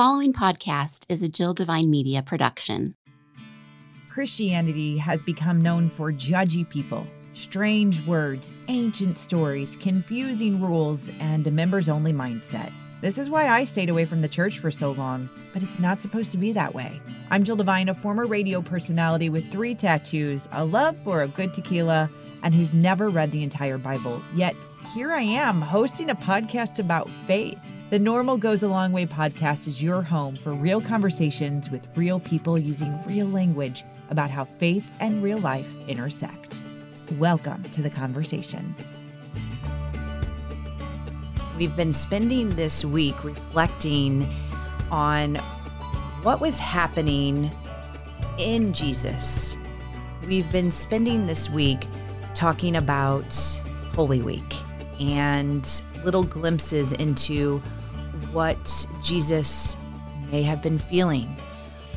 following podcast is a Jill Divine Media production. Christianity has become known for judgy people, strange words, ancient stories, confusing rules, and a members only mindset. This is why I stayed away from the church for so long, but it's not supposed to be that way. I'm Jill Divine, a former radio personality with three tattoos, a love for a good tequila, and who's never read the entire Bible. Yet here I am hosting a podcast about faith. The Normal Goes a Long Way podcast is your home for real conversations with real people using real language about how faith and real life intersect. Welcome to the conversation. We've been spending this week reflecting on what was happening in Jesus. We've been spending this week talking about Holy Week and little glimpses into what Jesus may have been feeling,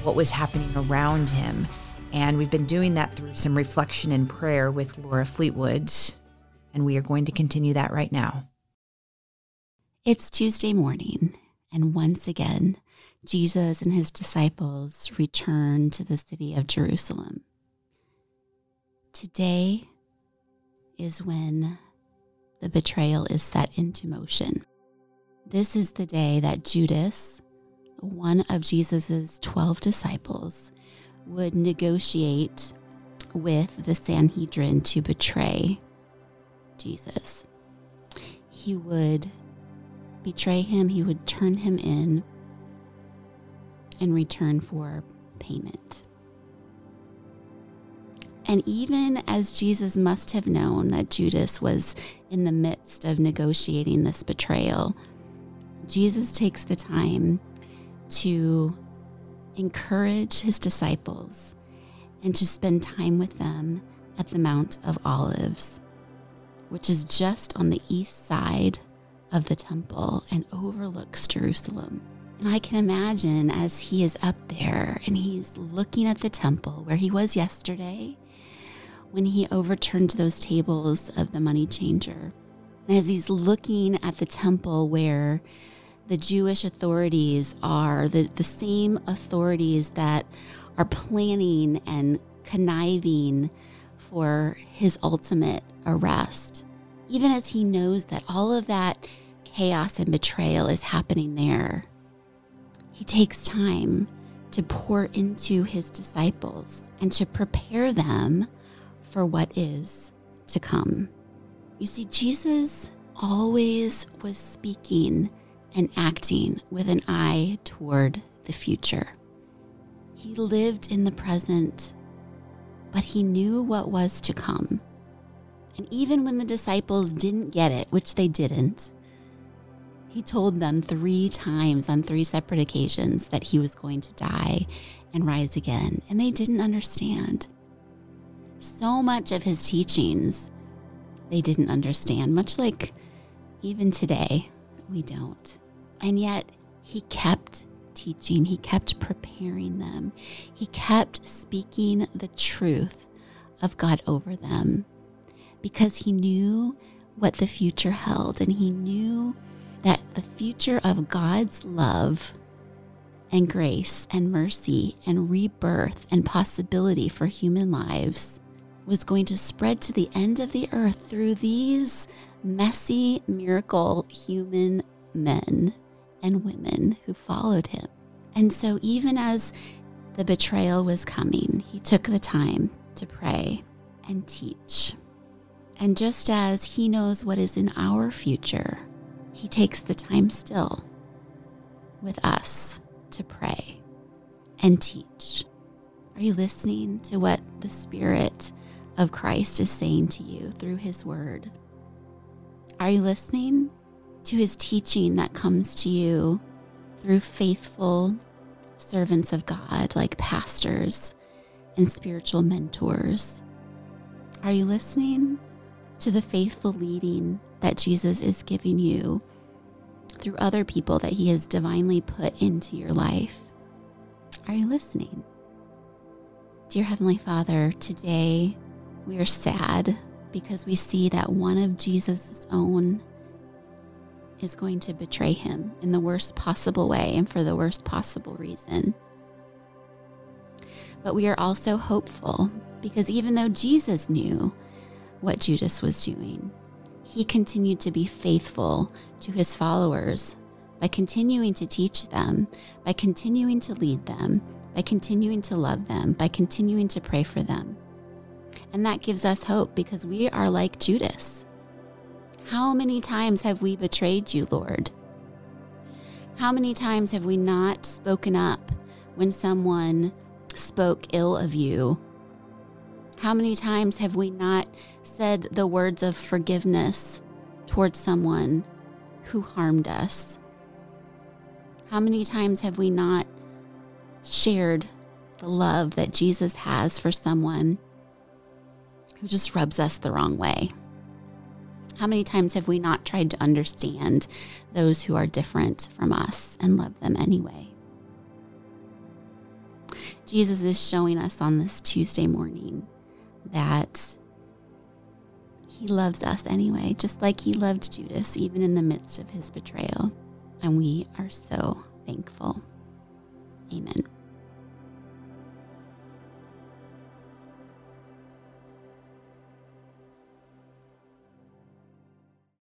what was happening around him. And we've been doing that through some reflection and prayer with Laura Fleetwood. And we are going to continue that right now. It's Tuesday morning, and once again, Jesus and his disciples return to the city of Jerusalem. Today is when the betrayal is set into motion. This is the day that Judas, one of Jesus' 12 disciples, would negotiate with the Sanhedrin to betray Jesus. He would betray him, he would turn him in in return for payment. And even as Jesus must have known that Judas was in the midst of negotiating this betrayal, Jesus takes the time to encourage his disciples and to spend time with them at the Mount of Olives, which is just on the east side of the temple and overlooks Jerusalem. And I can imagine as he is up there and he's looking at the temple where he was yesterday when he overturned those tables of the money changer. And as he's looking at the temple where the Jewish authorities are the, the same authorities that are planning and conniving for his ultimate arrest. Even as he knows that all of that chaos and betrayal is happening there, he takes time to pour into his disciples and to prepare them for what is to come. You see, Jesus always was speaking and acting with an eye toward the future. He lived in the present, but he knew what was to come. And even when the disciples didn't get it, which they didn't, he told them three times on three separate occasions that he was going to die and rise again, and they didn't understand so much of his teachings they didn't understand, much like even today, we don't. And yet, he kept teaching, he kept preparing them, he kept speaking the truth of God over them because he knew what the future held and he knew that the future of God's love and grace and mercy and rebirth and possibility for human lives was going to spread to the end of the earth through these messy, miracle human men and women who followed him. And so, even as the betrayal was coming, he took the time to pray and teach. And just as he knows what is in our future, he takes the time still with us to pray and teach. Are you listening to what the Spirit of Christ is saying to you through his word? Are you listening to his teaching that comes to you through faithful servants of God like pastors and spiritual mentors? Are you listening to the faithful leading that Jesus is giving you through other people that he has divinely put into your life? Are you listening? Dear Heavenly Father, today we are sad because we see that one of Jesus' own is going to betray him in the worst possible way and for the worst possible reason. But we are also hopeful because even though Jesus knew what Judas was doing, he continued to be faithful to his followers by continuing to teach them, by continuing to lead them, by continuing to love them, by continuing to pray for them. And that gives us hope because we are like Judas. How many times have we betrayed you, Lord? How many times have we not spoken up when someone spoke ill of you? How many times have we not said the words of forgiveness towards someone who harmed us? How many times have we not shared the love that Jesus has for someone who just rubs us the wrong way? How many times have we not tried to understand those who are different from us and love them anyway? Jesus is showing us on this Tuesday morning that he loves us anyway, just like he loved Judas, even in the midst of his betrayal. And we are so thankful. Amen.